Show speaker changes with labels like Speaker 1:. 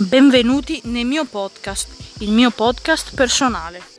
Speaker 1: Benvenuti nel mio podcast, il mio podcast personale.